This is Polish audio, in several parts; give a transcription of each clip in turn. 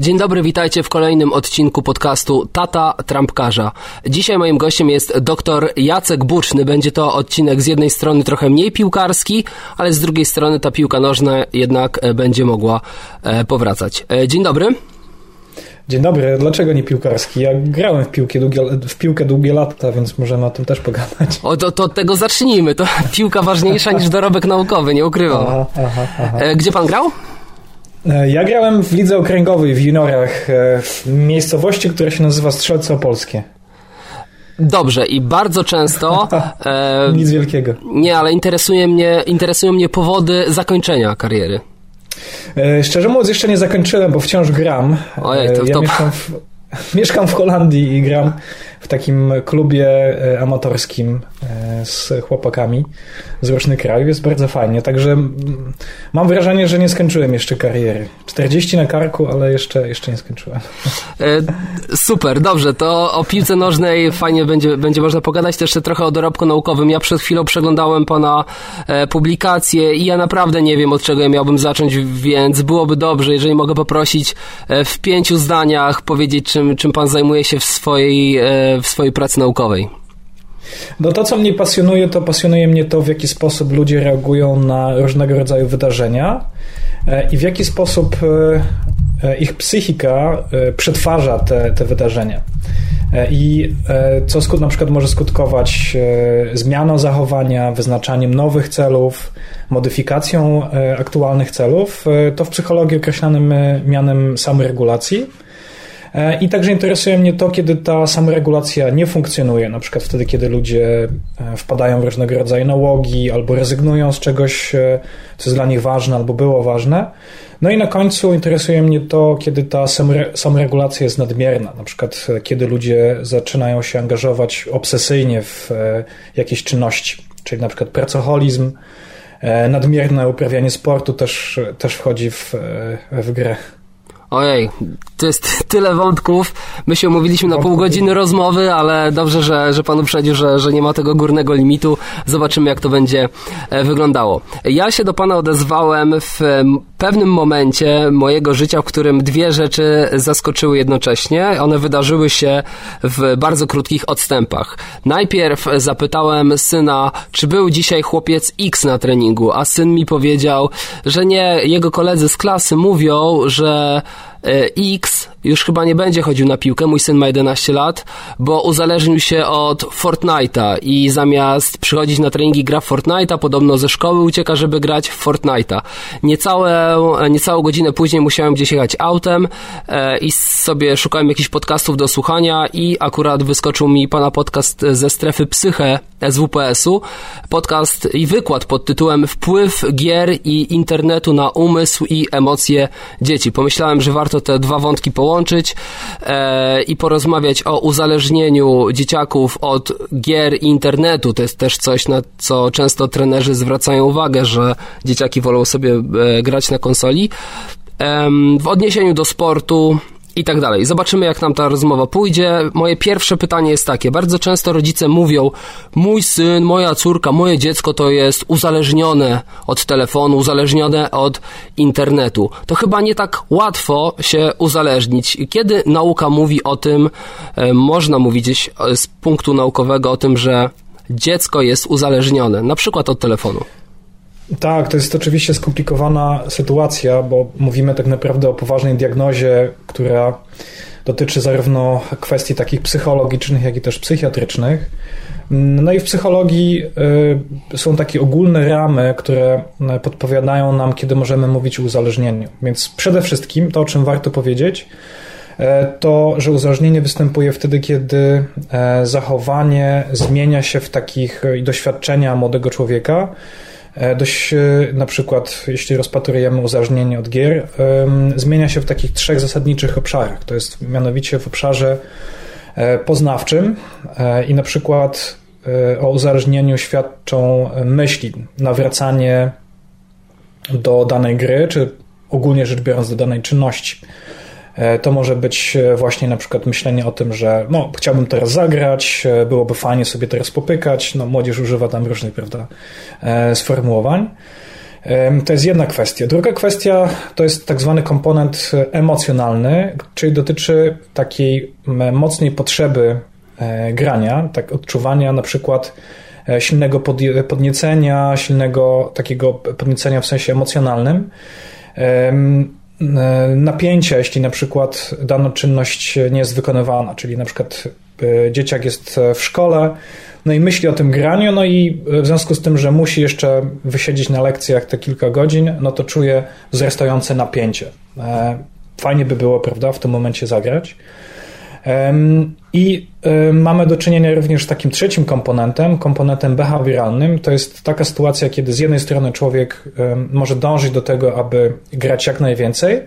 Dzień dobry, witajcie w kolejnym odcinku podcastu Tata Trampkarza. Dzisiaj moim gościem jest dr Jacek Buczny. Będzie to odcinek z jednej strony trochę mniej piłkarski, ale z drugiej strony ta piłka nożna jednak e, będzie mogła e, powracać. E, dzień dobry. Dzień dobry, dlaczego nie piłkarski? Ja grałem w piłkę długie, w piłkę długie lata, więc możemy o tym też pogadać. O, to, to od tego zacznijmy. To piłka ważniejsza niż dorobek naukowy, nie ukrywam. Aha, aha, aha. Gdzie pan grał? E, ja grałem w lidze okręgowej w juniorach e, w miejscowości, która się nazywa Strzelce Opolskie. Dobrze i bardzo często... E, Nic wielkiego. Nie, ale interesuje mnie, interesują mnie powody zakończenia kariery. E, szczerze mówiąc jeszcze nie zakończyłem, bo wciąż gram. Ojej, to, ja Mieszkam, w, mieszkam w Holandii i gram w takim klubie e, amatorskim e, z chłopakami z różnych krajów. Jest bardzo fajnie, także mam wrażenie, że nie skończyłem jeszcze kariery. 40 na karku, ale jeszcze, jeszcze nie skończyłem. E, super, dobrze, to o piłce nożnej fajnie będzie, będzie można pogadać, też jeszcze trochę o dorobku naukowym. Ja przed chwilą przeglądałem pana publikacje i ja naprawdę nie wiem, od czego ja miałbym zacząć, więc byłoby dobrze, jeżeli mogę poprosić w pięciu zdaniach powiedzieć, czym, czym pan zajmuje się w swojej w swojej pracy naukowej? No to, co mnie pasjonuje, to pasjonuje mnie to, w jaki sposób ludzie reagują na różnego rodzaju wydarzenia e, i w jaki sposób e, e, ich psychika przetwarza te, te wydarzenia. I co skut, na przykład może skutkować zmianą zachowania, wyznaczaniem nowych celów, modyfikacją aktualnych celów, to w psychologii określanym mianem samoregulacji. E, I także interesuje mnie to, kiedy ta samoregulacja nie funkcjonuje, na przykład wtedy, kiedy ludzie e, wpadają w różnego rodzaju nałogi albo rezygnują z czegoś, e, co jest dla nich ważne albo było ważne. No i na końcu interesuje mnie to, kiedy ta samoregulacja jest nadmierna, na przykład kiedy ludzie zaczynają się angażować obsesyjnie w jakieś czynności, czyli na przykład pracoholizm, nadmierne uprawianie sportu też, też wchodzi w, w grę. Ojej, to jest tyle wątków. My się umówiliśmy na pół godziny rozmowy, ale dobrze, że, że pan uprzedził, że, że nie ma tego górnego limitu. Zobaczymy, jak to będzie e, wyglądało. Ja się do pana odezwałem w pewnym momencie mojego życia, w którym dwie rzeczy zaskoczyły jednocześnie. One wydarzyły się w bardzo krótkich odstępach. Najpierw zapytałem syna, czy był dzisiaj chłopiec X na treningu, a syn mi powiedział, że nie, jego koledzy z klasy mówią, że E, X już chyba nie będzie chodził na piłkę, mój syn ma 11 lat, bo uzależnił się od Fortnite'a i zamiast przychodzić na treningi gra w Fortnite'a, podobno ze szkoły ucieka, żeby grać w Fortnite'a. Niecałe, niecałą godzinę później musiałem gdzieś jechać autem e, i sobie szukałem jakichś podcastów do słuchania i akurat wyskoczył mi pana podcast ze strefy Psyche SWPS-u. Podcast i wykład pod tytułem Wpływ gier i internetu na umysł i emocje dzieci. Pomyślałem, że warto te dwa wątki połączyć e, i porozmawiać o uzależnieniu dzieciaków od gier i internetu. To jest też coś, na co często trenerzy zwracają uwagę, że dzieciaki wolą sobie e, grać na konsoli. E, w odniesieniu do sportu, i tak dalej. Zobaczymy, jak nam ta rozmowa pójdzie. Moje pierwsze pytanie jest takie. Bardzo często rodzice mówią, mój syn, moja córka, moje dziecko to jest uzależnione od telefonu, uzależnione od internetu. To chyba nie tak łatwo się uzależnić. Kiedy nauka mówi o tym, e, można mówić e, z punktu naukowego o tym, że dziecko jest uzależnione, na przykład od telefonu. Tak, to jest oczywiście skomplikowana sytuacja, bo mówimy tak naprawdę o poważnej diagnozie, która dotyczy zarówno kwestii takich psychologicznych, jak i też psychiatrycznych. No i w psychologii y, są takie ogólne ramy, które y, podpowiadają nam, kiedy możemy mówić o uzależnieniu. Więc przede wszystkim to, o czym warto powiedzieć, y, to, że uzależnienie występuje wtedy, kiedy zachowanie zmienia się w takich doświadczenia młodego człowieka dość e, na przykład, jeśli rozpatrujemy uzależnienie od gier, zmienia się w takich trzech zasadniczych obszarach. To jest mianowicie w obszarze e, poznawczym i na przykład o uzależnieniu świadczą myśli, nawracanie do danej gry, czy ogólnie rzecz biorąc do danej czynności. E, to może być e, właśnie na przykład myślenie o tym, że no, chciałbym teraz zagrać, e, byłoby fajnie sobie teraz popykać. No, młodzież używa tam różnych prawda, sformułowań. To jest jedna kwestia. Druga kwestia to jest tak zwany komponent emocjonalny, czyli dotyczy takiej mocnej potrzeby grania, tak odczuwania na przykład silnego podniecenia, silnego takiego podniecenia w sensie emocjonalnym, napięcia, jeśli na przykład dana czynność nie jest wykonywana, czyli na przykład dzieciak jest w szkole, no i myśli o tym graniu, no i w związku z tym, że musi jeszcze wysiedzieć na lekcjach te kilka godzin, no to czuje wzrastające napięcie. E, fajnie by było, prawda, w tym momencie zagrać. I e, mamy do czynienia również z takim trzecim komponentem, komponentem behawioralnym. To jest taka sytuacja, kiedy z jednej strony człowiek może dążyć do tego, aby grać jak najwięcej,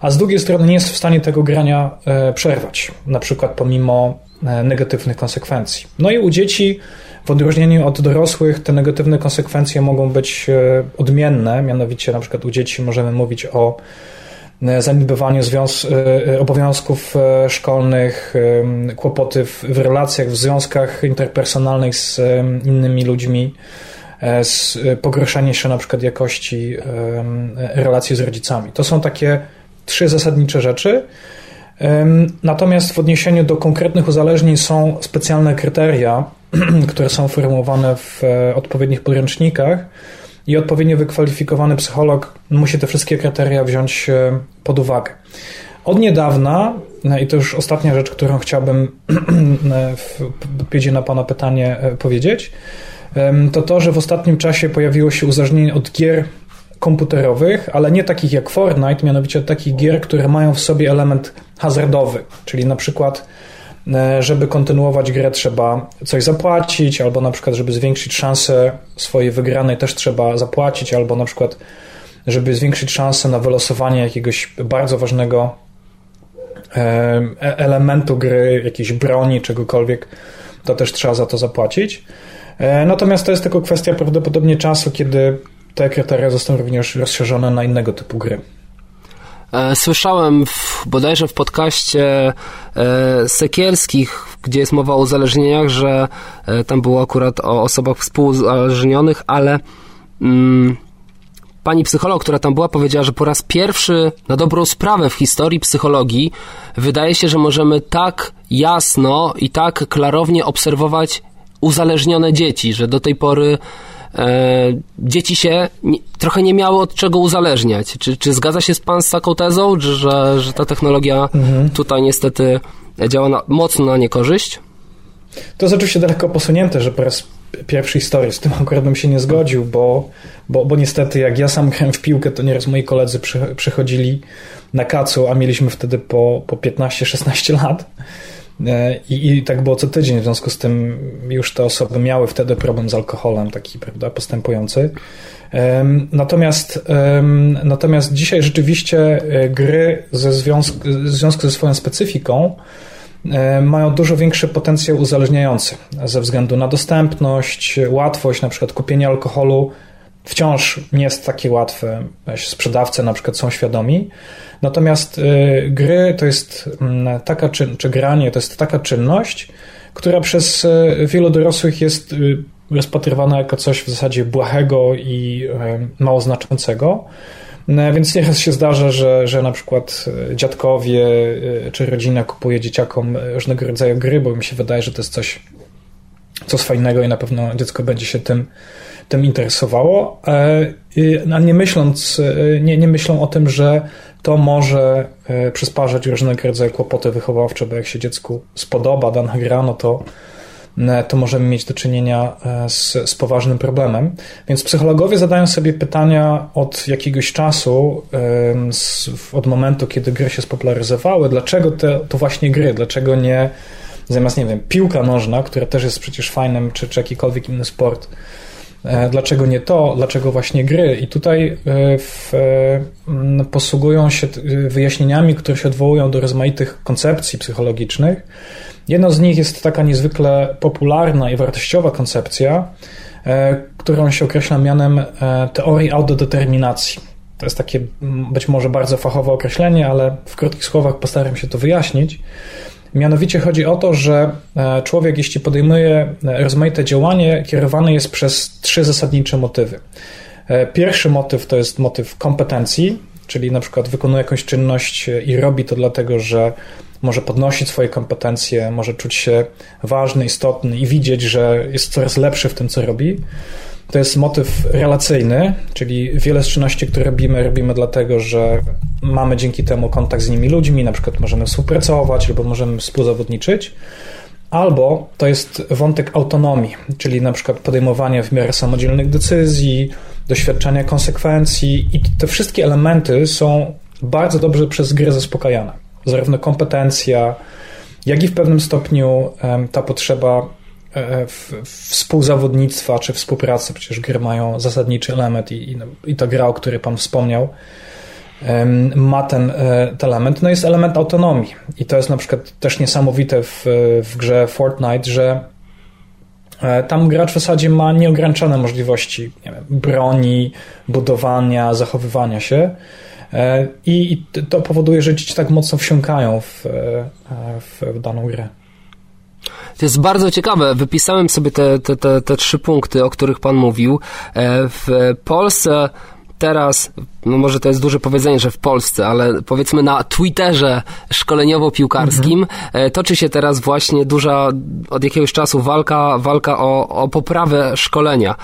a z drugiej strony nie jest w stanie tego grania e, przerwać, na przykład pomimo E, negatywnych konsekwencji. No i u dzieci, w odróżnieniu od dorosłych, te negatywne konsekwencje mogą być e, odmienne, mianowicie na przykład u dzieci możemy mówić o e, zaniedbywaniu obowiązków szkolnych, kłopoty w, w relacjach, w związkach interpersonalnych z innymi ludźmi, pogorszenie się na przykład jakości relacji z rodzicami. To są takie trzy zasadnicze rzeczy, Natomiast w odniesieniu do konkretnych uzależnień są specjalne kryteria, które są formułowane w e, odpowiednich podręcznikach i odpowiednio wykwalifikowany psycholog musi te wszystkie kryteria wziąć e, pod uwagę. Od niedawna, no i to już ostatnia rzecz, którą chciałbym w odpowiedzi na Pana pytanie e, powiedzieć, to to, że w ostatnim czasie pojawiło się uzależnienie od gier komputerowych, ale nie takich jak Fortnite, mianowicie takich gier, które mają w sobie element hazardowy, czyli na przykład e, żeby kontynuować grę trzeba coś zapłacić, albo na przykład żeby zwiększyć szanse swojej wygranej też trzeba zapłacić, albo na przykład żeby zwiększyć szanse na wylosowanie jakiegoś bardzo ważnego e, e, elementu gry, jakiejś broni, czegokolwiek, to też trzeba za to zapłacić. Natomiast to jest tylko kwestia prawdopodobnie czasu, kiedy te kryteria zostaną również rozszerzone na innego typu gry. E, słyszałem w, bodajże w podcaście e, Sekielskich, gdzie jest mowa o uzależnieniach, że e, tam było akurat o osobach współuzależnionych, ale mm, pani psycholog, która tam była, powiedziała, że po raz pierwszy na dobrą sprawę w historii psychologii wydaje się, że możemy tak jasno i tak klarownie obserwować uzależnione dzieci, że do tej pory dzieci się nie, trochę nie miały od czego uzależniać. Czy, czy zgadza się z Pan z taką tezą, że, że ta technologia mhm. tutaj niestety działa na, mocno na niekorzyść? To jest oczywiście daleko posunięte, że po raz pierwszy historii z tym akurat bym się nie zgodził, bo, bo, bo niestety jak ja sam grałem w piłkę, to nieraz moi koledzy przy, przychodzili na kacu, a mieliśmy wtedy po, po 15-16 lat E, I, I tak było co tydzień, w związku z tym już te osoby miały wtedy problem z alkoholem, taki prawda, postępujący. Natomiast, natomiast dzisiaj rzeczywiście e, gry ze związku, w związku ze swoją specyfiką e, mają dużo większy potencjał uzależniający ze względu na dostępność, łatwość na przykład kupienia alkoholu wciąż nie jest takie łatwe. Sprzedawcy na przykład są świadomi. Natomiast y, gry to jest mm, taka czyn, czy granie to jest taka czynność, która przez y, wielu dorosłych jest y, rozpatrywana jako coś w zasadzie błahego i mało znaczącego. Więc nieraz się zdarza, że, że na przykład dziadkowie czy rodzina kupuje dzieciakom różnego rodzaju gry, bo mi się wydaje, że to jest coś, coś fajnego i na pewno dziecko będzie się tym tym interesowało, a nie myśląc, e, nie, nie myślą o tym, że to może e, przysparzać różnego rodzaju kłopoty wychowawcze, bo jak się dziecku spodoba dana gra, no to, e, to możemy mieć do czynienia z, z poważnym problemem. Więc psychologowie zadają sobie pytania od jakiegoś czasu, od momentu, kiedy gry się spopularyzowały, dlaczego te, to właśnie gry, dlaczego nie zamiast, nie wiem, piłka nożna, która też jest przecież fajnym, czy, czy jakikolwiek inny sport, E, dlaczego nie to? Dlaczego właśnie gry? I tutaj e, w, e, posługują się wyjaśnieniami, które się odwołują do rozmaitych koncepcji psychologicznych. Jedną z nich jest taka niezwykle popularna i wartościowa koncepcja, którą się określa mianem teorii autodeterminacji. To jest takie być może bardzo fachowe określenie, ale w krótkich słowach postaram się to wyjaśnić. Mianowicie chodzi o to, że e, człowiek, jeśli podejmuje e, rozmaite działanie, kierowany jest przez trzy zasadnicze motywy. Pierwszy motyw to jest motyw kompetencji, czyli na przykład wykonuje jakąś czynność i robi to dlatego, że może podnosić swoje kompetencje, może czuć się ważny, istotny i widzieć, że jest coraz lepszy w tym, co robi. To jest motyw relacyjny, czyli wiele z czynności, które robimy, robimy dlatego, że mamy dzięki temu kontakt z innymi ludźmi, na przykład możemy współpracować albo możemy współzawodniczyć. Albo to jest wątek autonomii, czyli na przykład podejmowania w miarę samodzielnych decyzji, doświadczania konsekwencji i te wszystkie elementy są bardzo dobrze przez grę zaspokajane. Zarówno kompetencja, jak i w pewnym stopniu ta potrzeba współzawodnictwa czy współpracy, przecież gry mają zasadniczy element i, i, i ta gra, o której Pan wspomniał, ma ten, e, ten element. No jest element autonomii i to jest na przykład też niesamowite w, w grze Fortnite, że e, tam gracz w zasadzie ma nieograniczone możliwości wiem, broni, budowania, zachowywania się. E, I to powoduje, że dzieci tak mocno wsiąkają w, w daną grę. To jest bardzo ciekawe. Wypisałem sobie te, te, te, te trzy punkty, o których Pan mówił. W Polsce teraz, no może to jest duże powiedzenie, że w Polsce, ale powiedzmy na Twitterze szkoleniowo-piłkarskim mhm. toczy się teraz właśnie duża, od jakiegoś czasu walka, walka o, o poprawę szkolenia.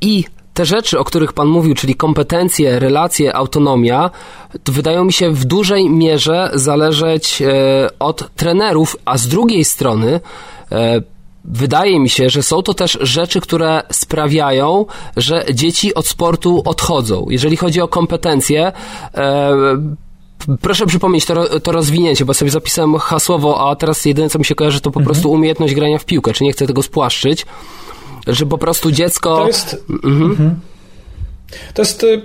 I te rzeczy, o których Pan mówił, czyli kompetencje, relacje, autonomia, wydają mi się w dużej mierze zależeć e, od trenerów, a z drugiej strony e, wydaje mi się, że są to też rzeczy, które sprawiają, że dzieci od sportu odchodzą. Jeżeli chodzi o kompetencje, e, Proszę przypomnieć to, to rozwinięcie, bo sobie zapisałem hasłowo, a teraz jedyne co mi się kojarzy to po mhm. prostu umiejętność grania w piłkę, czy nie chcę tego spłaszczyć, że po prostu dziecko... To jest... Mhm. Mhm. To jest y,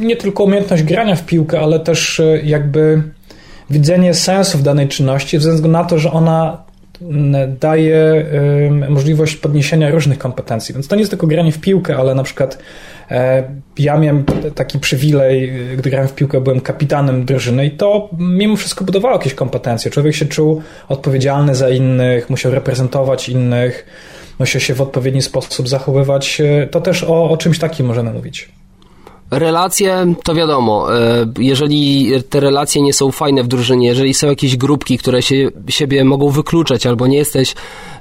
nie tylko umiejętność grania w piłkę, ale też y, jakby widzenie sensu w danej czynności, ze względu na to, że ona daje możliwość podniesienia różnych kompetencji. Więc to nie jest tylko granie w piłkę, ale na przykład e, ja miałem taki przywilej, gdy grałem w piłkę, byłem kapitanem drużyny i to mimo wszystko budowało jakieś kompetencje. Człowiek się czuł odpowiedzialny za innych, musiał reprezentować innych, musiał się w odpowiedni sposób zachowywać. To też o, o czymś takim możemy mówić. Relacje, to wiadomo, e, jeżeli te relacje nie są fajne w drużynie, jeżeli są jakieś grupki, które się, siebie mogą wykluczać, albo nie jesteś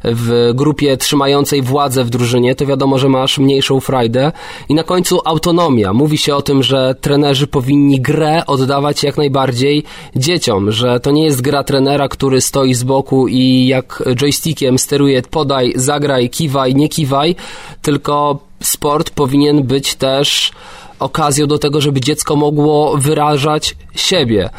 w grupie trzymającej władzę w drużynie, to wiadomo, że masz mniejszą frajdę. I na końcu autonomia. Mówi się o tym, że trenerzy powinni grę oddawać jak najbardziej dzieciom, że to nie jest gra trenera, który stoi z boku i jak joystickiem steruje podaj, zagraj, kiwaj, nie kiwaj, tylko sport powinien być też okazją do tego, żeby dziecko mogło wyrażać siebie.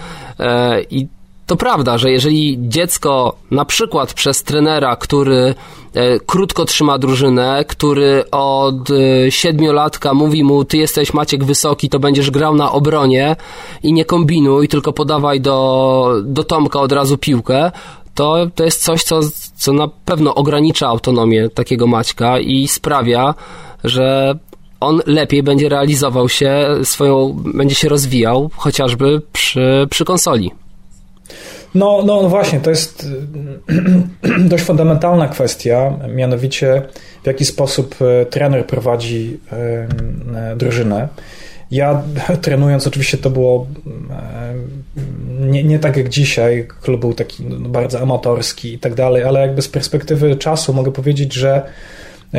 E, I to prawda, że jeżeli dziecko na przykład przez trenera, który e, krótko trzyma drużynę, który od e, siedmiolatka mówi mu, ty jesteś Maciek Wysoki, to będziesz grał na obronie i nie kombinuj, tylko podawaj do, do Tomka od razu piłkę, to, to jest coś, co, co na pewno ogranicza autonomię takiego Maćka i sprawia, że on lepiej będzie realizował się, swoją, będzie się rozwijał chociażby przy, przy konsoli. No, no, właśnie, to jest dość fundamentalna kwestia, mianowicie w jaki sposób e, trener prowadzi e, drużynę. Ja trenując, oczywiście to było e, nie, nie tak jak dzisiaj, klub był taki no, bardzo amatorski i tak dalej, ale jakby z perspektywy czasu mogę powiedzieć, że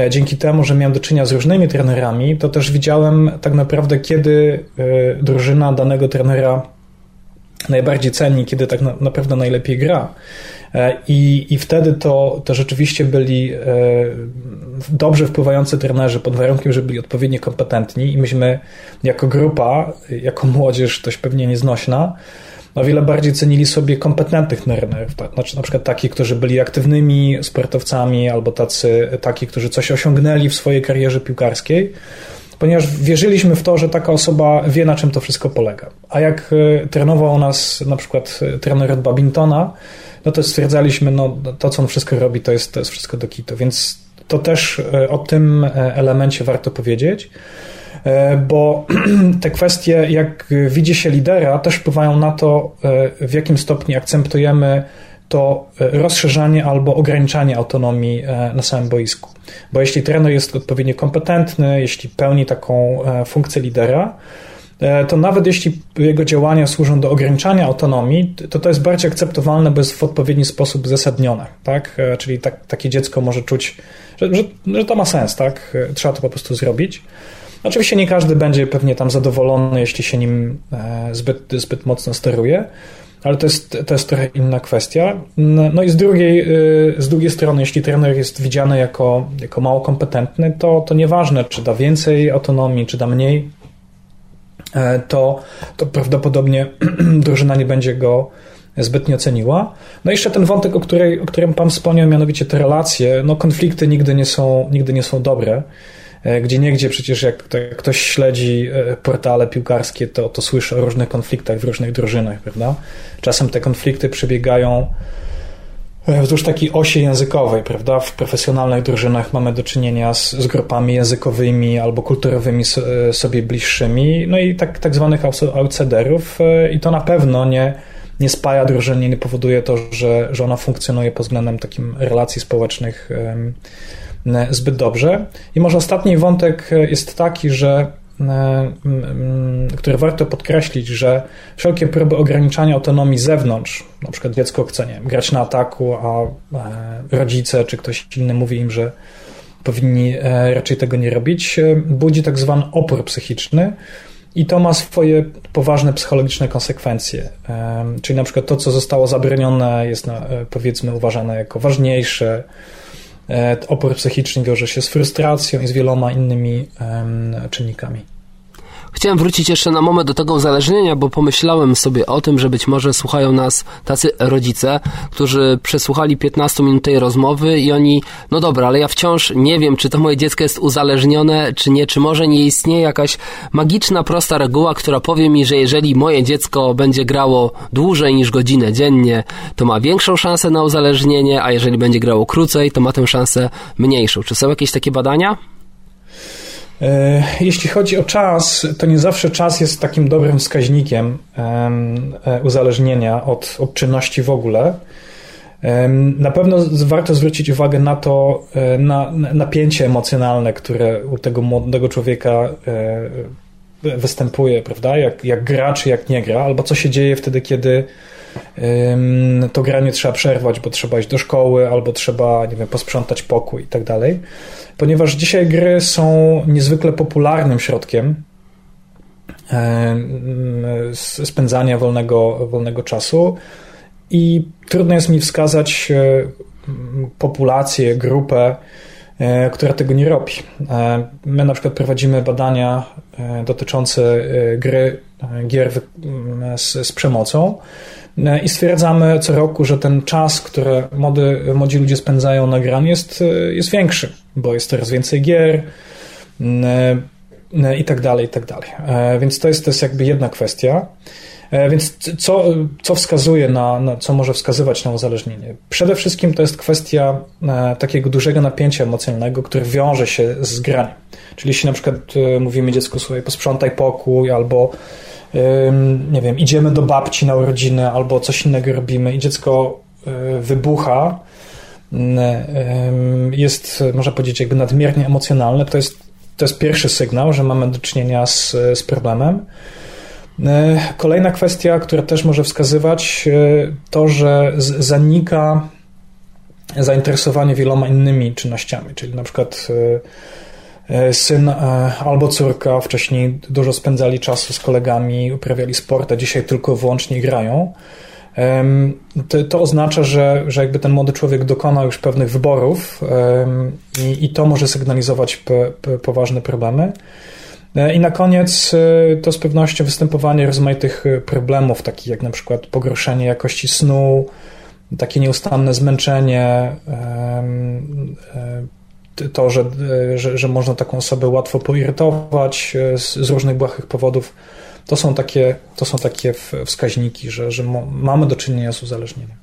dzięki temu, że miałem do czynienia z różnymi trenerami, to też widziałem tak naprawdę, kiedy e, drużyna danego trenera najbardziej ceni, kiedy tak naprawdę najlepiej gra. E, I, i wtedy to, to rzeczywiście byli dobrze wpływający trenerzy pod warunkiem, że byli odpowiednio kompetentni i myśmy jako grupa, jako młodzież dość pewnie nieznośna, o wiele bardziej cenili sobie kompetentnych trenerów, tak? znaczy na przykład takich, którzy byli aktywnymi sportowcami albo tacy, taki, którzy coś osiągnęli w swojej karierze piłkarskiej, ponieważ wierzyliśmy w to, że taka osoba wie, na czym to wszystko polega. A jak e, trenował nas na przykład e, trener od Babingtona, no to stwierdzaliśmy, no to, co on wszystko robi, to jest, to jest wszystko do kitu, więc to też e, o tym elemencie warto powiedzieć. E, bo te kwestie, jak widzi się lidera, też wpływają na to, e, w jakim stopniu akceptujemy to rozszerzanie albo ograniczanie autonomii na samym boisku. Bo jeśli trener jest odpowiednio kompetentny, jeśli pełni taką funkcję lidera, to nawet jeśli jego działania służą do ograniczania autonomii, to to jest bardziej akceptowalne, bo jest w odpowiedni sposób zasadnione. Tak? Czyli tak, takie dziecko może czuć, że, że, że to ma sens, tak? trzeba to po prostu zrobić. Oczywiście nie każdy będzie pewnie tam zadowolony, jeśli się nim e, zbyt, zbyt mocno steruje, ale to jest, to jest trochę inna kwestia. No i z drugiej, e, z drugiej strony, jeśli trener jest widziany jako, jako mało kompetentny, to, to nieważne, czy da więcej autonomii, czy da mniej, e, to, to prawdopodobnie drużyna nie będzie go zbytnio ceniła. No i jeszcze ten wątek, o, której, o którym Pan wspomniał, mianowicie te relacje. No konflikty nigdy nie są, nigdy nie są dobre. E, gdzie niegdzie przecież jak ktoś śledzi e, portale piłkarskie, to, to słyszy o różnych konfliktach w różnych drużynach, prawda? Czasem te konflikty przebiegają e, wzdłuż takiej osi językowej, prawda? W profesjonalnych drużynach mamy do czynienia z, z grupami językowymi albo kulturowymi sobie bliższymi, no i tak, tak zwanych outsiderów i to na pewno nie, nie spaja drużynie, nie powoduje to, że, że ona funkcjonuje pod względem takim relacji społecznych E, zbyt dobrze. I może ostatni wątek e, jest taki, że e, który warto podkreślić, że wszelkie próby ograniczania autonomii zewnątrz, na przykład dziecko chce nie, grać na ataku, a rodzice czy ktoś inny mówi im, że powinni raczej tego nie robić, budzi tak zwany opór psychiczny i to ma swoje poważne psychologiczne konsekwencje. Czyli na przykład to, co zostało zabronione, jest powiedzmy uważane jako ważniejsze, E, opór psychiczny wiąże się z frustracją i z wieloma innymi czynnikami. Chciałem wrócić jeszcze na moment do tego uzależnienia, bo pomyślałem sobie o tym, że być może słuchają nas tacy rodzice, którzy przesłuchali 15 minut tej rozmowy i oni, no dobra, ale ja wciąż nie wiem, czy to moje dziecko jest uzależnione, czy nie, czy może nie istnieje jakaś magiczna, prosta reguła, która powie mi, że jeżeli moje dziecko będzie grało dłużej niż godzinę dziennie, to ma większą szansę na uzależnienie, a jeżeli będzie grało krócej, to ma tę szansę mniejszą. Czy są jakieś takie badania? E, jeśli chodzi o czas, to nie zawsze czas jest takim dobrym wskaźnikiem e, uzależnienia od, od czynności w ogóle. Na pewno warto zwrócić uwagę na to, e, na napięcie emocjonalne, które u tego młodego człowieka występuje, prawda? Jak, jak gra, czy jak nie gra, albo co się dzieje wtedy, kiedy to granie trzeba przerwać, bo trzeba iść do szkoły, albo trzeba, nie wiem, posprzątać pokój i tak dalej ponieważ dzisiaj gry są niezwykle popularnym środkiem spędzania wolnego, wolnego czasu i trudno jest mi wskazać e, populację, grupę, która tego nie robi. My na przykład prowadzimy badania dotyczące gry, gier z, z przemocą E, I stwierdzamy co roku, że ten czas, który młody, młodzi ludzie spędzają na graniu jest, e, jest większy, bo jest coraz więcej gier e, i tak dalej, i tak dalej. Więc to jest, to jest jakby jedna kwestia. Więc co, co wskazuje na, na, co może wskazywać na uzależnienie? Przede wszystkim to jest kwestia takiego dużego napięcia emocjonalnego, które wiąże się z graniem. Czyli jeśli na przykład mówimy dziecku, słuchaj, posprzątaj pokój albo nie wiem, idziemy do babci na urodziny albo coś innego robimy i dziecko e, wybucha, jest, można powiedzieć, jakby nadmiernie emocjonalne, to jest, to jest pierwszy sygnał, że mamy do czynienia z, z problemem. E, kolejna kwestia, która też może wskazywać, e, to, że zanika zainteresowanie wieloma innymi czynnościami, czyli na przykład E, syn albo córka wcześniej dużo spędzali czasu z kolegami, uprawiali sport, a dzisiaj tylko wyłącznie grają. To, to, oznacza, że, że jakby ten młody człowiek dokonał już pewnych wyborów i, i to może sygnalizować poważne problemy. E, I na koniec to z pewnością występowanie rozmaitych problemów, takich jak na przykład pogorszenie jakości snu, takie nieustanne zmęczenie, to, że, że, że można taką osobę łatwo poirytować e, z, z różnych błahych powodów, to są takie, to są takie wskaźniki, że, że mamy do czynienia z uzależnieniem.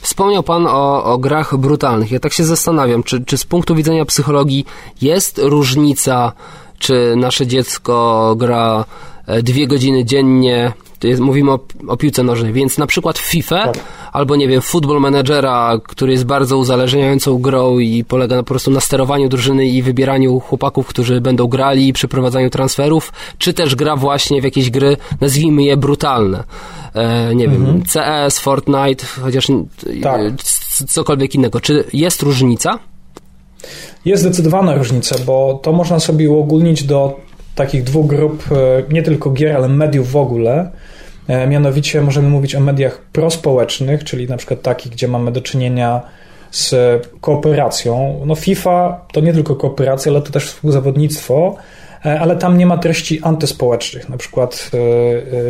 Wspomniał Pan o, o grach brutalnych. Ja tak się zastanawiam, czy, czy z punktu widzenia psychologii jest różnica, czy nasze dziecko gra e, dwie godziny dziennie, jest, mówimy o, o, piłce nożnej, więc na przykład FIFA tak. albo nie wiem, football managera, który jest bardzo uzależniającą grą i polega po prostu na sterowaniu drużyny i wybieraniu chłopaków, którzy będą grali i przeprowadzaniu transferów, czy też gra właśnie w jakieś gry, nazwijmy je brutalne. E, nie mhm. wiem, CS, Fortnite, chociaż tak. cokolwiek innego. Czy jest różnica? Jest zdecydowana różnica, bo to można sobie uogólnić do takich dwóch grup, e, nie tylko gier, ale mediów w ogóle. E, mianowicie możemy mówić o mediach prospołecznych, czyli na przykład takich, gdzie mamy do czynienia z kooperacją. No FIFA to nie tylko kooperacja, ale to też współzawodnictwo, ale tam nie ma treści antyspołecznych, na przykład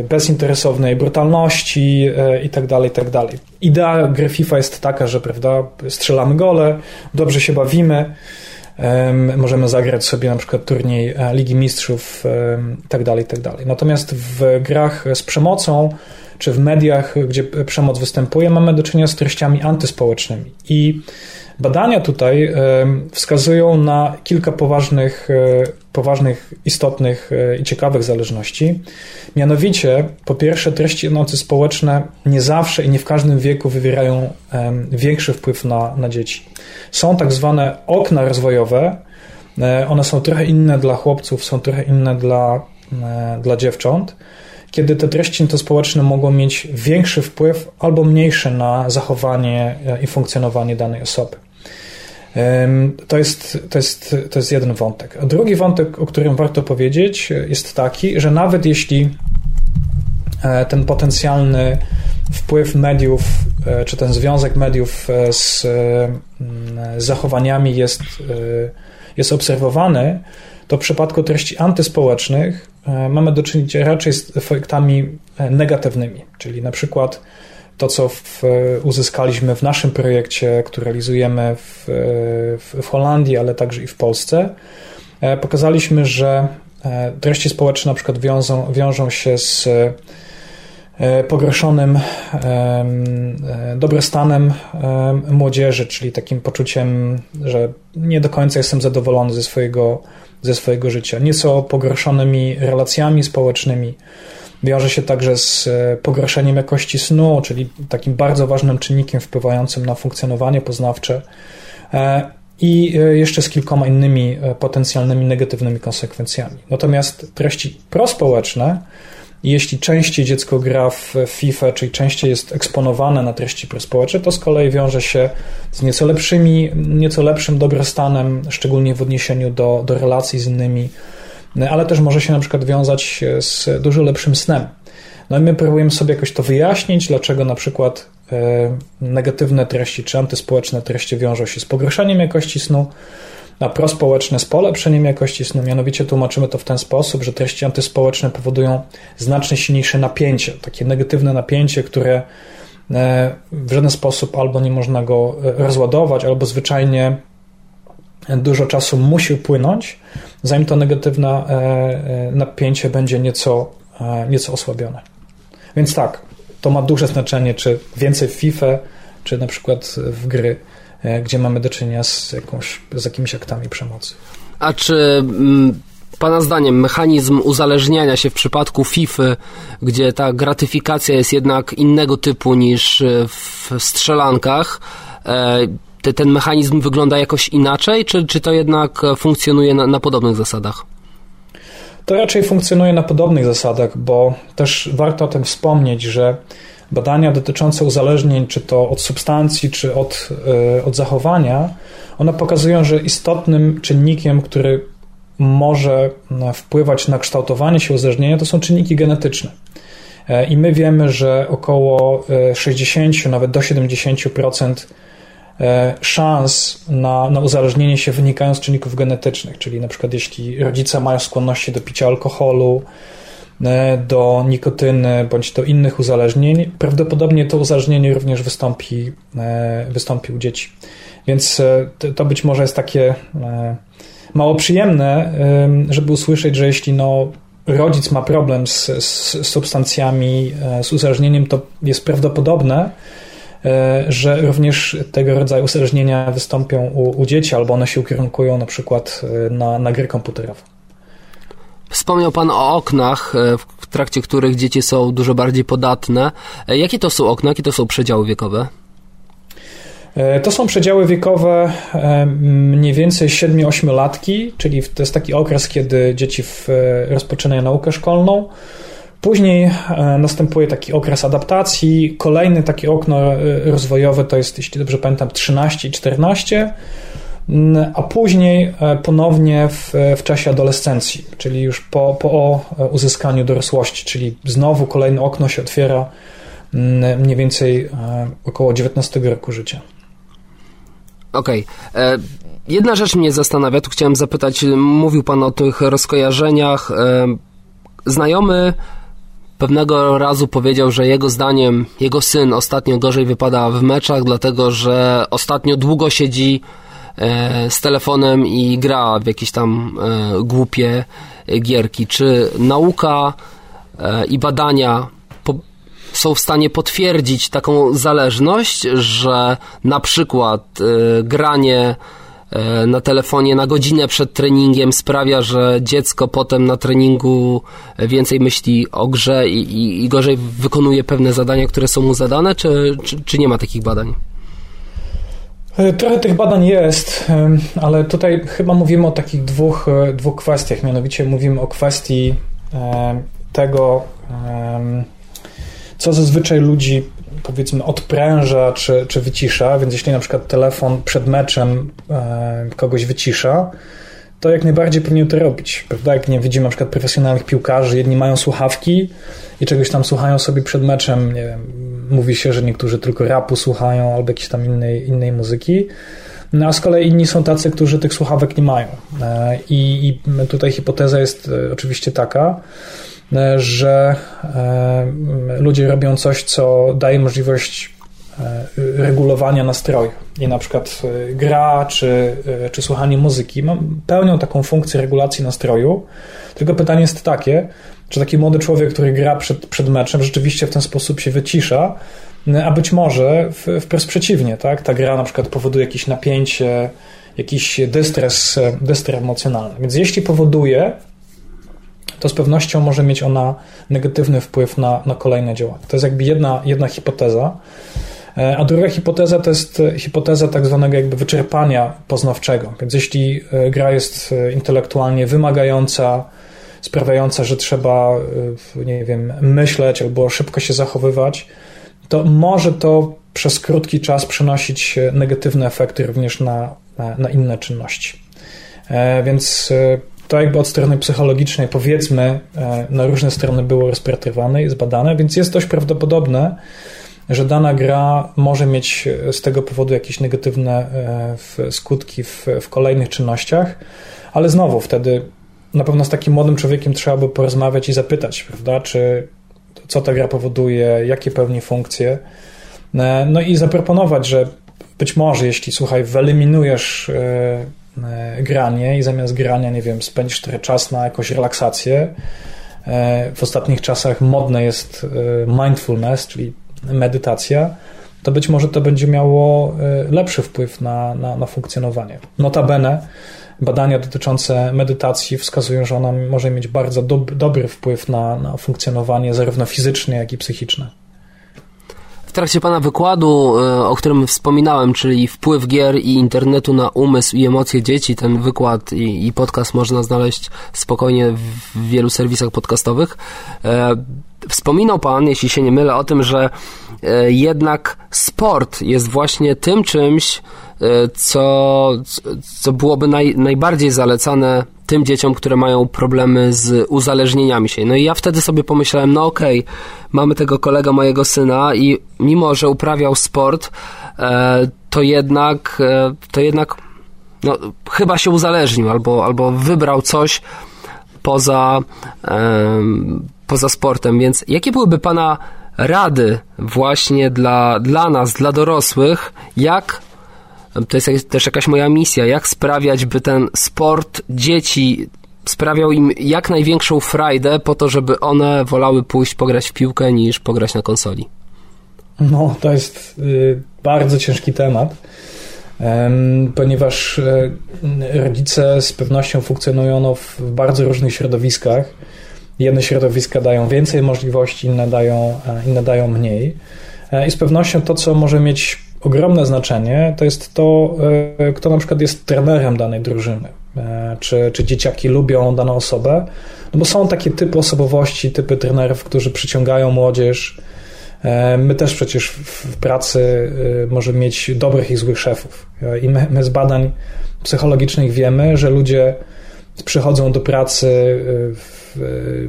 bezinteresownej brutalności itd., tak itd. Tak Idea gry FIFA jest taka, że prawda, strzelamy gole, dobrze się bawimy, Możemy zagrać sobie na przykład turniej e, Ligi Mistrzów itd., tak itd. Tak Natomiast w grach z przemocą czy w mediach, gdzie przemoc występuje, mamy do czynienia z treściami antyspołecznymi. I badania tutaj wskazują na kilka poważnych, e, poważnych, istotnych e, i ciekawych zależności. Mianowicie, po pierwsze, treści antyspołeczne nie zawsze i nie w każdym wieku wywierają większy wpływ na, na dzieci. Są tak zwane okna rozwojowe. E, one są trochę inne dla chłopców, są trochę inne dla, dla dziewcząt, kiedy te treści społeczne mogą mieć większy wpływ albo mniejszy na zachowanie i funkcjonowanie danej osoby. To jest, to, jest, to jest jeden wątek. Drugi wątek, o którym warto powiedzieć, jest taki, że nawet jeśli ten potencjalny wpływ mediów, e, czy ten związek mediów e, z mm, zachowaniami jest, e, jest obserwowany, to w przypadku treści antyspołecznych mamy do czynienia raczej z efektami negatywnymi, czyli na przykład to, co w, uzyskaliśmy w naszym projekcie, który realizujemy w, w, w Holandii, ale także i w Polsce, pokazaliśmy, że treści społeczne na przykład wiążą, wiążą się z E, pogorszonym e, dobrostanem młodzieży, czyli takim poczuciem, że nie do końca jestem zadowolony ze swojego, ze swojego życia. Nieco pogorszonymi relacjami społecznymi. Wiąże się także z e, pogorszeniem jakości snu, czyli takim bardzo ważnym czynnikiem wpływającym na funkcjonowanie poznawcze i jeszcze z kilkoma innymi potencjalnymi negatywnymi konsekwencjami. Natomiast treści prospołeczne jeśli częściej dziecko gra w FIFA, czyli częściej jest eksponowane na treści prospołeczne, to z kolei wiąże się z nieco lepszymi, nieco lepszym dobrostanem, szczególnie w odniesieniu do, do relacji z innymi, ale też może się na przykład wiązać z dużo lepszym snem. No i my próbujemy sobie jakoś to wyjaśnić, dlaczego na przykład e, negatywne treści czy antyspołeczne treści wiążą się z pogorszeniem jakości snu, na prospołeczne z polepszeniem jakości snu. Mianowicie tłumaczymy to w ten sposób, że treści antyspołeczne powodują znacznie silniejsze napięcie, takie negatywne napięcie, które e, w żaden sposób albo nie można go e, rozładować, albo zwyczajnie dużo czasu musi upłynąć, zanim to negatywne e, napięcie będzie nieco, nieco osłabione. Więc tak, to ma duże znaczenie, czy więcej w FIFA, czy na przykład w gry E, gdzie mamy do czynienia z, jakąś, z jakimiś aktami przemocy. A czy mm, Pana zdaniem mechanizm uzależniania się w przypadku FIFA, gdzie ta gratyfikacja jest jednak innego typu niż w strzelankach, e, ten mechanizm wygląda jakoś inaczej, czy, czy to jednak funkcjonuje na, na podobnych zasadach? To raczej funkcjonuje na podobnych zasadach, bo też warto o tym wspomnieć, że badania dotyczące uzależnień, czy to od substancji, czy od, e, od zachowania, one pokazują, że istotnym czynnikiem, który może e, wpływać na kształtowanie się uzależnienia, to są czynniki genetyczne. E, I my wiemy, że około 60, nawet do 70% szans na, na uzależnienie się wynikają z czynników genetycznych, czyli na przykład jeśli rodzice mają skłonności do picia alkoholu, E, do nikotyny bądź do innych uzależnień, prawdopodobnie to uzależnienie również wystąpi, e, wystąpi u dzieci. Więc e, to być może jest takie mało przyjemne, żeby usłyszeć, że jeśli no, rodzic ma problem z, z substancjami, z uzależnieniem, to jest prawdopodobne, że również tego rodzaju uzależnienia wystąpią u, u dzieci, albo one się ukierunkują na przykład na, na gry komputerowe. Wspomniał Pan o oknach, w trakcie których dzieci są dużo bardziej podatne. Jakie to są okna, jakie to są przedziały wiekowe? To są przedziały wiekowe mniej więcej 7-8 latki, czyli to jest taki okres, kiedy dzieci rozpoczynają naukę szkolną. Później e, następuje taki okres adaptacji. Kolejny taki okno e, rozwojowe to jest, jeśli dobrze pamiętam, 13 i 14, mm, a później e, ponownie w, w czasie adolescencji, czyli już po, po uzyskaniu dorosłości, czyli znowu kolejne okno się otwiera mm, mniej więcej około 19 roku życia. Okej. Okay. Jedna rzecz mnie zastanawia, tu chciałem zapytać, mówił Pan o tych rozkojarzeniach. Znajomy pewnego razu powiedział, że jego zdaniem jego syn ostatnio gorzej wypada w meczach, dlatego że ostatnio długo siedzi e, z telefonem i gra w jakieś tam e, głupie gierki. Czy nauka e, i badania są w stanie potwierdzić taką zależność, że na przykład granie na telefonie na godzinę przed treningiem sprawia, że dziecko potem na treningu więcej myśli o grze i, i, i gorzej wykonuje pewne zadania, które są mu zadane, czy, czy, czy nie ma takich badań? E, trochę tych badań jest, ale tutaj chyba mówimy o takich dwóch, e, dwóch kwestiach. Mianowicie mówimy o kwestii tego, co zazwyczaj ludzi powiedzmy odpręża czy, czy wycisza, więc jeśli na przykład telefon przed meczem e, kogoś wycisza, to jak najbardziej powinien to robić, prawda? Jak nie widzimy na przykład profesjonalnych piłkarzy, jedni mają słuchawki i czegoś tam słuchają sobie przed meczem, nie wiem, mówi się, że niektórzy tylko rapu słuchają albo jakiejś tam innej, innej muzyki, no a z kolei inni są tacy, którzy tych słuchawek nie mają. E, I, i tutaj hipoteza jest e, oczywiście taka, że e, ludzie robią coś, co daje możliwość e, regulowania nastroju. I na przykład gra czy, czy słuchanie muzyki pełnią taką funkcję regulacji nastroju. Tylko pytanie jest takie, czy taki młody człowiek, który gra przed, przed meczem, rzeczywiście w ten sposób się wycisza, a być może wprost przeciwnie, tak? Ta gra na przykład powoduje jakieś napięcie, jakiś dystres, dystres emocjonalny. Więc jeśli powoduje, to z pewnością może mieć ona negatywny wpływ na, na kolejne działania. To jest jakby jedna, jedna hipoteza. E, a druga hipoteza to jest hipoteza tak zwanego jakby wyczerpania poznawczego. Więc jeśli e, gra jest e, intelektualnie wymagająca, sprawiająca, że trzeba, nie wiem, myśleć albo szybko się zachowywać, to może to przez krótki czas przynosić negatywne efekty również na, na, na inne czynności. Więc to jakby od strony psychologicznej, powiedzmy, e, na różne strony było rozpatrywane i zbadane, więc jest dość prawdopodobne, że dana gra może mieć z tego powodu jakieś negatywne e, skutki w, w kolejnych czynnościach, ale znowu wtedy na pewno z takim młodym człowiekiem trzeba by porozmawiać i zapytać, prawda, czy co ta gra powoduje, jakie pełni funkcje. E, no i zaproponować, że być może, jeśli słuchaj, wyeliminujesz E, granie i zamiast grania, nie wiem, spędzisz trochę czas na jakąś relaksację. E, w ostatnich czasach modne jest e, mindfulness, czyli medytacja, to być może to będzie miało lepszy wpływ na, na, na funkcjonowanie. Notabene badania dotyczące medytacji wskazują, że ona może mieć bardzo dob dobry wpływ na, na funkcjonowanie zarówno fizyczne, jak i psychiczne trakcie Pana wykładu, e, o którym wspominałem, czyli wpływ gier i internetu na umysł i emocje dzieci, ten wykład i, i podcast można znaleźć spokojnie w wielu serwisach podcastowych. E, wspominał Pan, jeśli się nie mylę, o tym, że e, jednak sport jest właśnie tym czymś, co, co byłoby naj, najbardziej zalecane tym dzieciom, które mają problemy z uzależnieniami się. No i ja wtedy sobie pomyślałem, no okej, okay, mamy tego kolega mojego syna i mimo, że uprawiał sport, e, to jednak, e, to jednak no, chyba się uzależnił albo, albo wybrał coś poza, e, poza sportem. Więc jakie byłyby Pana rady właśnie dla, dla nas, dla dorosłych, jak to jest też jakaś moja misja, jak sprawiać, by ten sport dzieci sprawiał im jak największą frajdę po to, żeby one wolały pójść pograć w piłkę niż pograć na konsoli. No, to jest y, bardzo ciężki temat. ponieważ rodzice z pewnością funkcjonują no, w bardzo różnych środowiskach. Jedne środowiska dają więcej możliwości, inne dają, inne dają mniej. I z pewnością to, co może mieć ogromne znaczenie, to jest to, kto na przykład jest trenerem danej drużyny. E, czy, czy dzieciaki lubią daną osobę, no bo są takie typy osobowości, typy trenerów, którzy przyciągają młodzież. E, my też przecież w pracy e, możemy mieć dobrych i złych szefów. I my, my z badań psychologicznych wiemy, że ludzie przychodzą do pracy,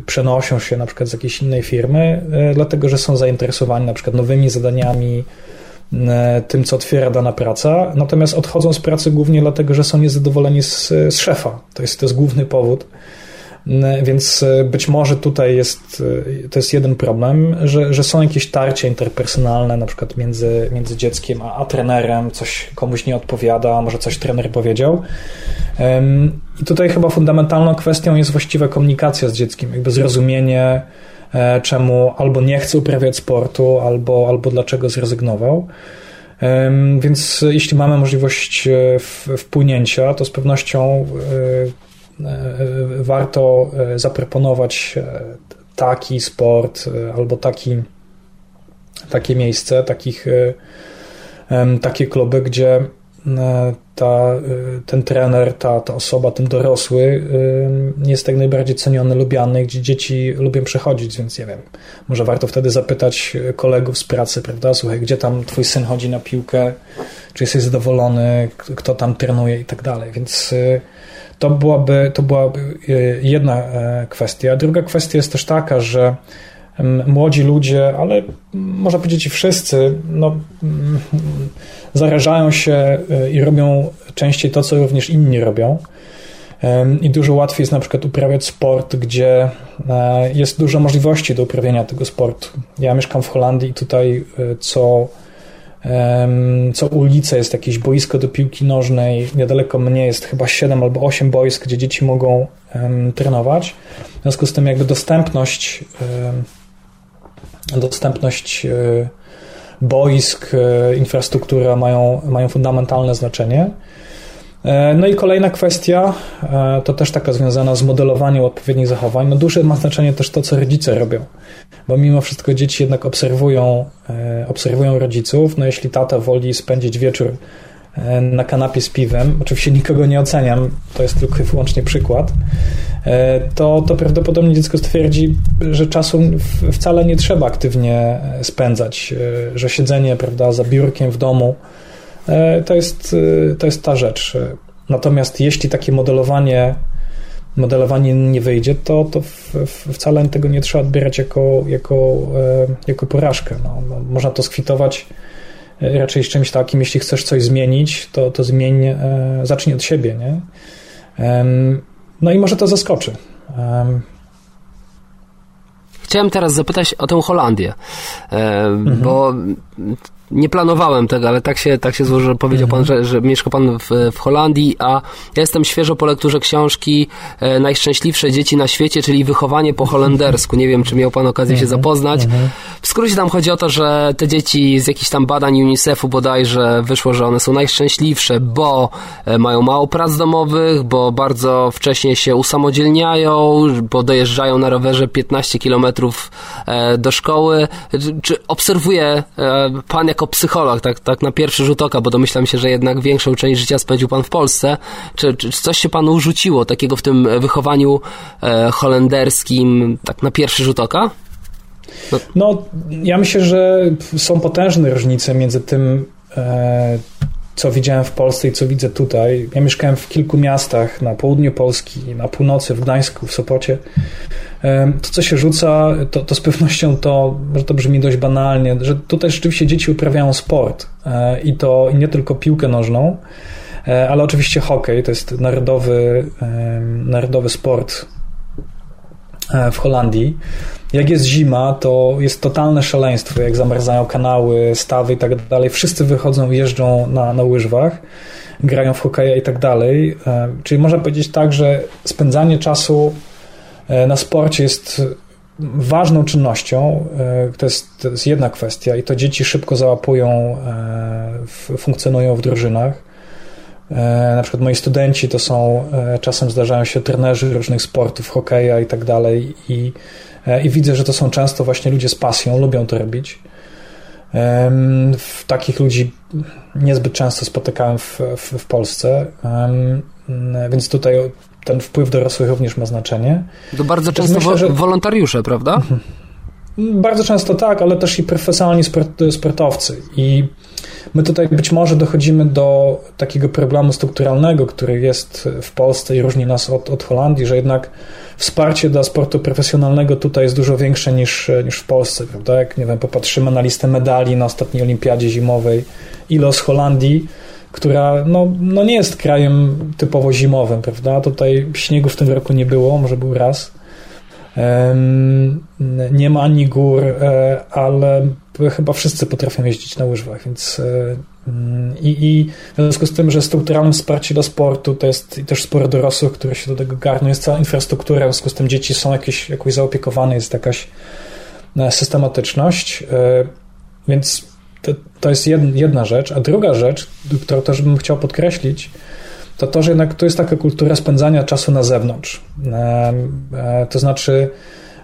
przenoszą się na przykład z jakiejś innej firmy, dlatego że są zainteresowani na przykład nowymi zadaniami, E, tym, co otwiera dana praca, natomiast odchodzą z pracy głównie dlatego, że są niezadowoleni z, z szefa. To jest, to jest główny powód. E, więc e, być może tutaj jest, to jest jeden problem, że, że są jakieś tarcia interpersonalne, na przykład między, między dzieckiem a, a trenerem, coś komuś nie odpowiada, może coś trener powiedział. I tutaj chyba fundamentalną kwestią jest właściwa komunikacja z dzieckiem, jakby zrozumienie, E, czemu albo nie chce uprawiać sportu, albo, albo dlaczego zrezygnował. Więc jeśli mamy możliwość e, wpłynięcia, to z pewnością e, warto zaproponować taki sport albo taki, takie miejsce, takich, takie kluby, gdzie E, ta, e, ten trener, ta, ta osoba, ten dorosły e, jest tak najbardziej ceniony, lubiany, gdzie dzieci lubią przechodzić, więc nie wiem, może warto wtedy zapytać kolegów z pracy, prawda, słuchaj, gdzie tam twój syn chodzi na piłkę, czy jesteś zadowolony, kto tam trenuje? I tak dalej, więc to byłaby, to byłaby jedna kwestia. Druga kwestia jest też taka, że młodzi ludzie, ale można powiedzieć wszyscy, no, zarażają się y, i robią częściej to, co również inni robią. I dużo łatwiej jest na przykład uprawiać sport, gdzie e, jest dużo możliwości do uprawiania tego sportu. Ja mieszkam w Holandii i tutaj y, co, co ulicę jest jakieś boisko do piłki nożnej. Niedaleko mnie jest chyba 7 albo 8 boisk, gdzie dzieci mogą trenować. W związku z tym jakby dostępność dostępność e, boisk, e, infrastruktura mają, mają fundamentalne znaczenie. E, no i kolejna kwestia, to też taka związana z modelowaniem odpowiednich zachowań. No duże ma znaczenie też to, co rodzice robią, bo mimo wszystko dzieci jednak obserwują, obserwują rodziców. No jeśli tata woli spędzić wieczór na kanapie z piwem, oczywiście nikogo nie oceniam, to jest tylko i wyłącznie przykład, to, to prawdopodobnie dziecko stwierdzi, że czasu wcale nie trzeba aktywnie spędzać, e, że siedzenie prawda, za biurkiem w domu e, to jest, to jest ta rzecz. Natomiast jeśli takie modelowanie modelowanie nie wyjdzie, to, to wcale tego nie trzeba odbierać jako, jako, jako porażkę. No, no, można to skwitować raczej z czymś takim, jeśli chcesz coś zmienić, to, to zmień, e, zacznij od siebie, nie? No i może to zaskoczy. Chciałem teraz zapytać o tę Holandię, e, mhm. Nie planowałem tego, ale tak się, tak się złożyło, że powiedział mhm. pan, że, że mieszka pan w, w Holandii, a ja jestem świeżo po lekturze książki e, Najszczęśliwsze dzieci na świecie, czyli wychowanie po holendersku. Nie wiem, czy miał pan okazję się mhm. zapoznać. Mhm. W skrócie tam chodzi o to, że te dzieci z jakichś tam badań UNICEF-u bodajże wyszło, że one są najszczęśliwsze, bo e, mają mało prac domowych, bo bardzo wcześnie się usamodzielniają, bo dojeżdżają na rowerze 15 kilometrów e, do szkoły. Czy obserwuje e, pan, jak jako psycholog, tak, tak na pierwszy rzut oka, bo domyślam się, że jednak większą część życia spędził pan w Polsce, czy, czy coś się panu rzuciło takiego w tym wychowaniu e, holenderskim, tak na pierwszy rzut oka? No. no, ja myślę, że są potężne różnice między tym, e, co widziałem w Polsce i co widzę tutaj. Ja mieszkałem w kilku miastach na południu Polski, na północy, w Gdańsku, w Sopocie. To, co się rzuca, to, to z pewnością to, że to brzmi dość banalnie, że tutaj rzeczywiście dzieci uprawiają sport e, i to nie tylko piłkę nożną, e, ale oczywiście hokej, to jest narodowy, narodowy sport e, w Holandii. Jak jest zima, to jest totalne szaleństwo, jak zamarzają kanały, stawy i tak dalej. Wszyscy wychodzą, jeżdżą na, na łyżwach, grają w hokeja i tak dalej. Czyli można powiedzieć tak, że spędzanie czasu na sporcie jest ważną czynnością. E, to jest, to jest jedna kwestia i to dzieci szybko załapują, e, funkcjonują w drużynach. Na przykład moi studenci to są, czasem zdarzają się trenerzy różnych sportów, hokeja i tak dalej i, i widzę, że to są często właśnie ludzie z pasją, lubią to robić. W takich ludzi niezbyt często spotykałem w, w, w Polsce, więc tutaj ten wpływ dorosłych również ma znaczenie. To bardzo często myślę, że... wolontariusze, prawda? Mhm. Bardzo często tak, ale też i profesjonalni sport, sportowcy. I my tutaj być może dochodzimy do takiego problemu strukturalnego, który jest w Polsce i różni nas od, od Holandii, że jednak wsparcie dla sportu profesjonalnego tutaj jest dużo większe niż, niż w Polsce, prawda? Jak, nie wiem, popatrzymy na listę medali na ostatniej olimpiadzie zimowej i los Holandii, która no, no nie jest krajem typowo zimowym, prawda? Tutaj śniegu w tym roku nie było, może był raz. Nie ma ani gór, e, ale chyba wszyscy potrafią jeździć na łyżwach, więc e, mm, i, i w związku z tym, że strukturalnym wsparcie dla sportu to jest też sporo dorosłych, które się do tego garną, jest cała infrastruktura, w związku z tym dzieci są jakieś, jakoś zaopiekowane, jest jakaś e, systematyczność, więc to, to jest jedna rzecz. A druga rzecz, którą też bym chciał podkreślić, to to, że jednak tu jest taka kultura spędzania czasu na zewnątrz. E, to znaczy,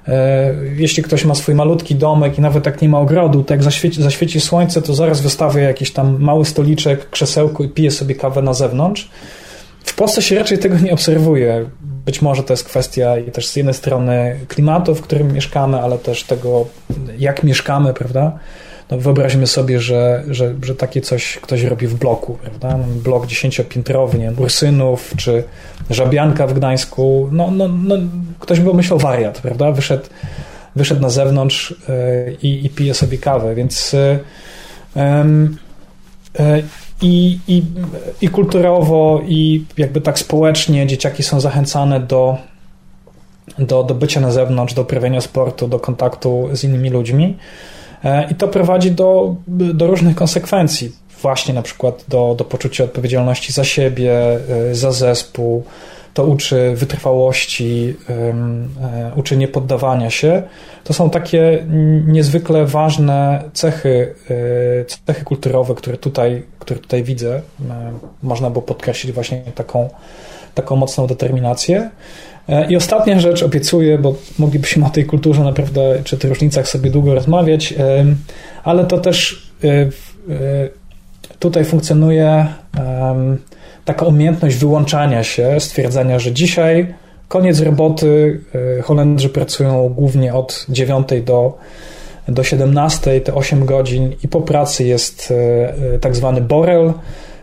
e, jeśli ktoś ma swój malutki domek i nawet tak nie ma ogrodu, to jak zaświeci, zaświeci słońce, to zaraz wystawia jakiś tam mały stoliczek, krzesełko i pije sobie kawę na zewnątrz. W Polsce się raczej tego nie obserwuje. Być może to jest kwestia też z jednej strony klimatu, w którym mieszkamy, ale też tego, jak mieszkamy, prawda? no wyobraźmy sobie, że, że, że takie coś ktoś robi w bloku, prawda? No, blok dziesięciopiętrowy, nie wiem, Ursynów czy Żabianka w Gdańsku, no, no, no ktoś by pomyślał wariat, prawda? Wyszedł, wyszedł na zewnątrz e, i, i pije sobie kawę, więc e, e, i, i, i kulturowo, i jakby tak społecznie dzieciaki są zachęcane do, do, do bycia na zewnątrz, do uprawiania sportu, do kontaktu z innymi ludźmi. E, I to prowadzi do, do różnych konsekwencji, właśnie na przykład do, do poczucia odpowiedzialności za siebie, e, za zespół. To uczy wytrwałości, e, uczy niepoddawania się. To są takie niezwykle ważne cechy, cechy kulturowe, które tutaj, które tutaj widzę. Można było podkreślić właśnie taką, taką mocną determinację. E, I ostatnia rzecz, obiecuję, bo moglibyśmy o tej kulturze naprawdę, czy tych różnicach sobie długo rozmawiać, ale to też e, e, tutaj funkcjonuje taka umiejętność wyłączania się, stwierdzenia, że dzisiaj koniec roboty, Holendrzy pracują głównie od 9 do, do 17, te 8 godzin i po pracy jest tak zwany borel,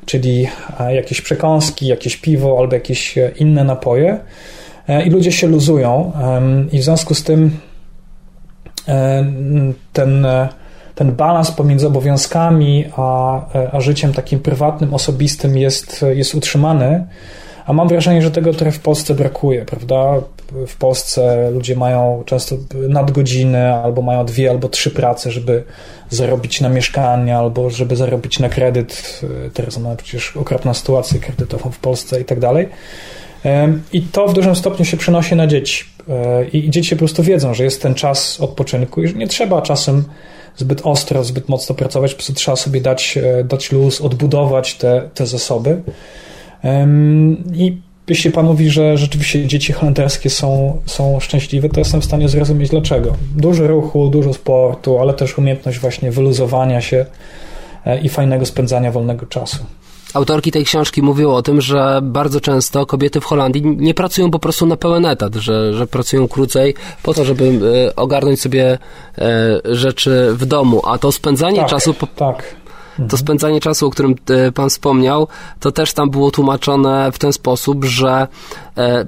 czyli jakieś przekąski, jakieś piwo albo jakieś inne napoje. E, i ludzie się luzują i w związku z tym e, ten, e, ten balans pomiędzy obowiązkami a, a życiem takim prywatnym, osobistym jest, jest utrzymany, a mam wrażenie, że tego trochę w Polsce brakuje, prawda? W Polsce ludzie mają często nadgodziny, albo mają dwie albo trzy prace, żeby zarobić na mieszkanie, albo żeby zarobić na kredyt. Teraz mamy przecież okropną sytuację kredytową w Polsce i tak dalej. I to w dużym stopniu się przenosi na dzieci. E, I dzieci po prostu wiedzą, że jest ten czas odpoczynku i że nie trzeba czasem zbyt ostro, zbyt mocno pracować, po prostu trzeba sobie dać, e, dać luz, odbudować te, te zasoby. I jeśli pan mówi, że rzeczywiście dzieci holenderskie są, są szczęśliwe, to jestem w stanie zrozumieć dlaczego. Dużo ruchu, dużo sportu, ale też umiejętność właśnie wyluzowania się e, i fajnego spędzania wolnego czasu. Autorki tej książki mówią o tym, że bardzo często kobiety w Holandii nie pracują po prostu na pełen etat, że, że pracują krócej po to, żeby e, ogarnąć sobie e, rzeczy w domu, a to spędzanie tak, czasu... Po... Tak. to spędzanie czasu, o którym e, pan wspomniał, to też tam było tłumaczone w ten sposób, że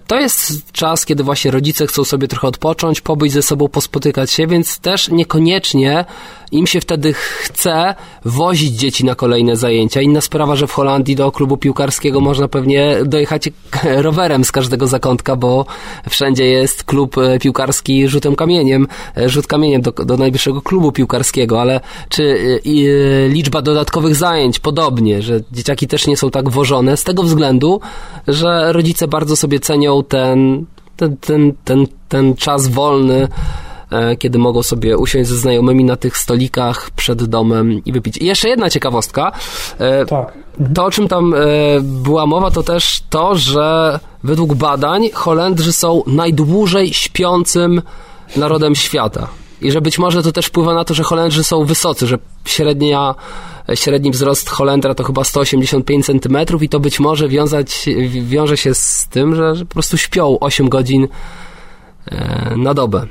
to jest czas, kiedy właśnie rodzice chcą sobie trochę odpocząć, pobyć ze sobą, pospotykać się, więc też niekoniecznie im się wtedy chce wozić dzieci na kolejne zajęcia. Inna sprawa, że w Holandii do klubu piłkarskiego można pewnie dojechać rowerem z każdego zakątka, bo wszędzie jest klub e, piłkarski rzutem kamieniem, rzut kamieniem do, do najbliższego klubu piłkarskiego, ale czy liczba do dodatkowych zajęć, podobnie, że dzieciaki też nie są tak wożone z tego względu, że rodzice bardzo sobie cenią ten, ten, ten, ten, ten czas wolny e, kiedy mogą sobie usiąść ze znajomymi na tych stolikach przed domem i wypić. I jeszcze jedna ciekawostka. E, tak. Mhm. To, o czym tam była mowa, to też to, że według badań Holendrzy są najdłużej śpiącym narodem świata. I że być może to też wpływa na to, że Holendrzy są wysocy, że średnia, średni wzrost Holendra to chyba 185 cm i to być może wiązać, wiąże się z tym, że, po prostu śpią 8 godzin e, na dobę.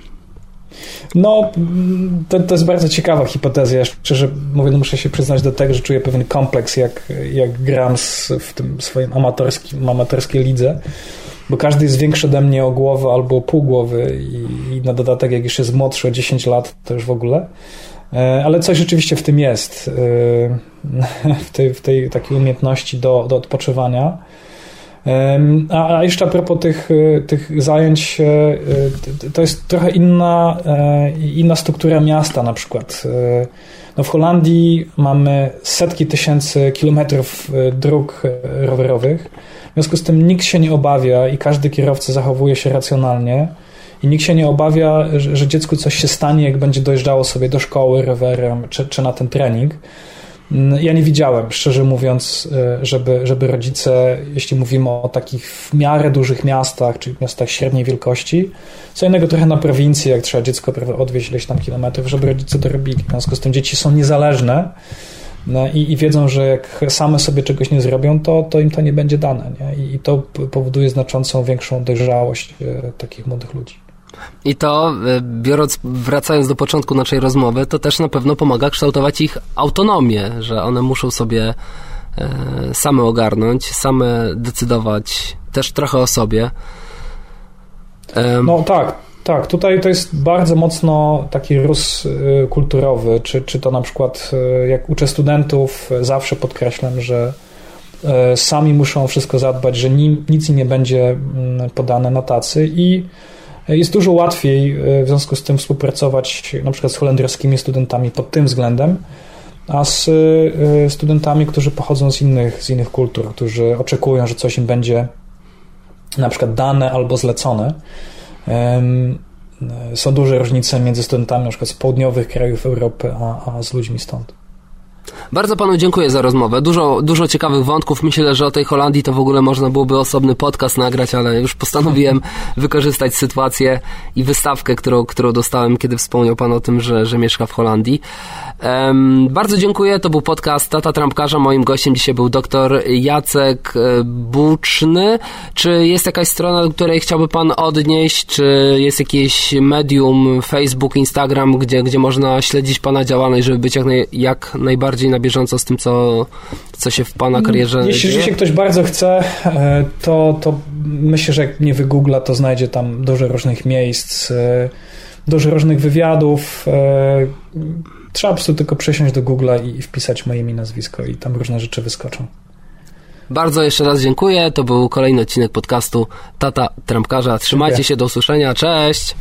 No, to, to jest bardzo ciekawa hipoteza. Ja szczerze mówiąc, muszę się przyznać do tego, że czuję pewien kompleks, jak, jak gram z, w tym swoim amatorskim, amatorskiej lidze bo każdy jest większy ode mnie o głowę albo pół głowy i, i na dodatek jak już jest młodszy o 10 lat, to już w ogóle. E, ale coś rzeczywiście w tym jest, e, w tej, w tej takiej umiejętności do, do odpoczywania. A, jeszcze a propos tych, e, tych zajęć, to jest trochę inna, inna struktura miasta na przykład. No w Holandii mamy setki tysięcy kilometrów dróg rowerowych w związku z tym nikt się nie obawia i każdy kierowca zachowuje się racjonalnie i nikt się nie obawia, że, że dziecku coś się stanie, jak będzie dojeżdżało sobie do szkoły rowerem czy, czy na ten trening. Ja nie widziałem, szczerze mówiąc, e, żeby, żeby rodzice, jeśli mówimy o takich w miarę dużych miastach, czy miastach średniej wielkości, co innego trochę na prowincji, jak trzeba dziecko odwieźć ileś tam kilometrów, żeby rodzice to robili. W związku z tym dzieci są niezależne no i, i, wiedzą, że jak same sobie czegoś nie zrobią, to, to im to nie będzie dane. Nie? I, I to powoduje znaczącą większą dojrzałość e, takich młodych ludzi. I to, e, biorąc, wracając do początku naszej rozmowy, to też na pewno pomaga kształtować ich autonomię, że one muszą sobie e, same ogarnąć, same decydować też trochę o sobie. No tak, tak, tutaj to jest bardzo mocno taki róz y, kulturowy, czy, czy to na przykład jak uczę studentów, zawsze podkreślam, że sami muszą wszystko zadbać, że nic im nie będzie mm, podane na tacy i jest dużo łatwiej w związku z tym współpracować na przykład z holenderskimi studentami pod tym względem, a z studentami, którzy pochodzą z innych, z innych kultur, którzy oczekują, że coś im będzie na przykład dane albo zlecone. Są duże różnice między studentami na przykład z południowych krajów Europy, a, a z ludźmi stąd. Bardzo panu dziękuję za rozmowę. Dużo, dużo ciekawych wątków. Myślę, że o tej Holandii to w ogóle można byłoby osobny podcast nagrać, ale już postanowiłem wykorzystać sytuację i wystawkę, którą, którą dostałem, kiedy wspomniał pan o tym, że, że mieszka w Holandii. Um, bardzo dziękuję. To był podcast Tata Trampkarza. Moim gościem dzisiaj był dr Jacek e, Buczny. Czy jest jakaś strona, do której chciałby pan odnieść? Czy jest jakieś medium, Facebook, Instagram, gdzie, gdzie można śledzić pana działalność, żeby być jak, naj, jak najbardziej na bieżąco z tym, co, co się w pana karierze Jeśli dzieje? Jeśli ktoś bardzo chce, e, to, to myślę, że jak nie wygoogla, to znajdzie tam dużo różnych miejsc, e, dużo różnych wywiadów Trzeba po prostu tylko przesiąść do Google'a i wpisać moje imię, nazwisko i tam różne rzeczy wyskoczą. Bardzo jeszcze raz dziękuję. To był kolejny odcinek podcastu Tata Trampkarza. Trzymajcie się, do usłyszenia. Cześć!